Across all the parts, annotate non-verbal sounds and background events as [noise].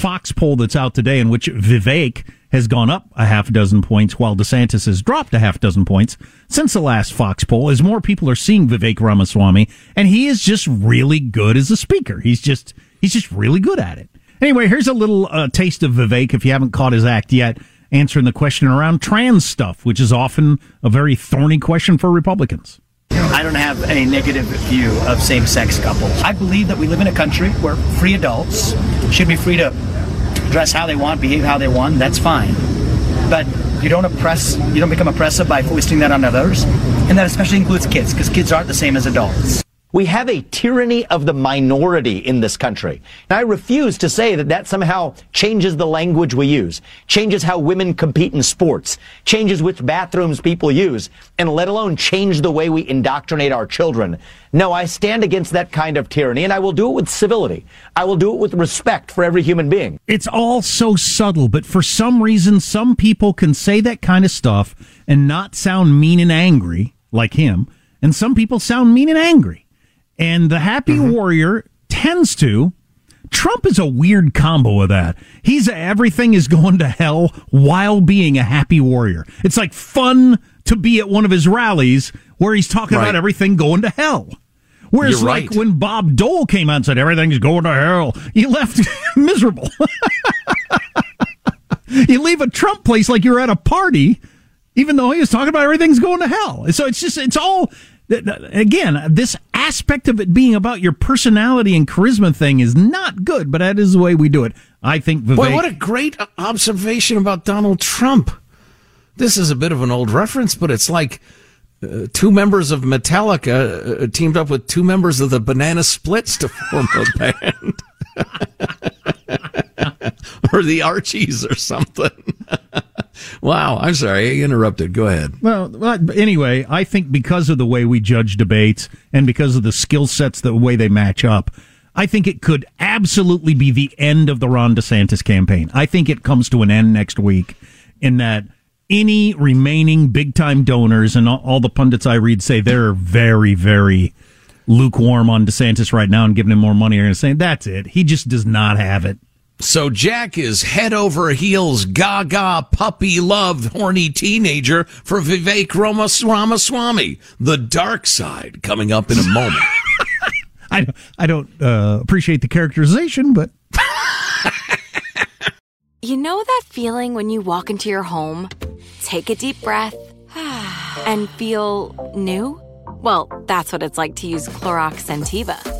Fox poll that's out today in which Vivek has gone up a half dozen points while DeSantis has dropped a half dozen points since the last Fox poll as more people are seeing Vivek Ramaswamy and he is just really good as a speaker. He's just he's just really good at it. Anyway, here's a little uh, taste of Vivek if you haven't caught his act yet answering the question around trans stuff, which is often a very thorny question for Republicans. I don't have a negative view of same sex couples. I believe that we live in a country where free adults should be free to dress how they want, behave how they want. That's fine. But you don't oppress, you don't become oppressive by foisting that on others. And that especially includes kids, because kids aren't the same as adults. We have a tyranny of the minority in this country. And I refuse to say that that somehow changes the language we use, changes how women compete in sports, changes which bathrooms people use, and let alone change the way we indoctrinate our children. No, I stand against that kind of tyranny, and I will do it with civility. I will do it with respect for every human being. It's all so subtle, but for some reason, some people can say that kind of stuff and not sound mean and angry like him, and some people sound mean and angry. And the happy mm-hmm. warrior tends to. Trump is a weird combo of that. He's a, everything is going to hell while being a happy warrior. It's like fun to be at one of his rallies where he's talking right. about everything going to hell. Whereas, You're like when Bob Dole came out and said everything's going to hell, he left [laughs] miserable. [laughs] you leave a Trump place like you're at a party, even though he was talking about everything's going to hell. So it's just, it's all again, this aspect of it being about your personality and charisma thing is not good, but that is the way we do it. I think Vivek. Boy, what a great observation about Donald Trump. This is a bit of an old reference, but it's like uh, two members of Metallica uh, teamed up with two members of the Banana Splits to form a [laughs] band. [laughs] or the Archies or something. Wow, I'm sorry, I interrupted. Go ahead. Well, anyway, I think because of the way we judge debates and because of the skill sets, the way they match up, I think it could absolutely be the end of the Ron DeSantis campaign. I think it comes to an end next week in that any remaining big time donors and all the pundits I read say they're very, very lukewarm on DeSantis right now and giving him more money are going to say that's it. He just does not have it. So Jack is head over heels, gaga, puppy love, horny teenager for Vivek Ramaswamy. The dark side coming up in a moment. [laughs] I, I don't uh, appreciate the characterization, but. you know that feeling when you walk into your home, take a deep breath, [sighs] and feel new? Well, that's what it's like to use Clorox Scentiva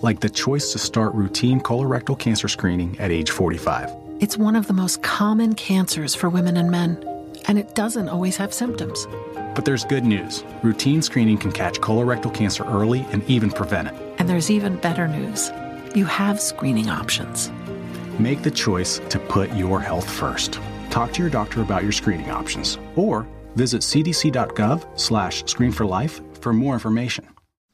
Like the choice to start routine colorectal cancer screening at age 45. It's one of the most common cancers for women and men, and it doesn't always have symptoms. But there's good news. Routine screening can catch colorectal cancer early and even prevent it. And there's even better news. You have screening options. Make the choice to put your health first. Talk to your doctor about your screening options or visit cdc.gov slash screen for life for more information.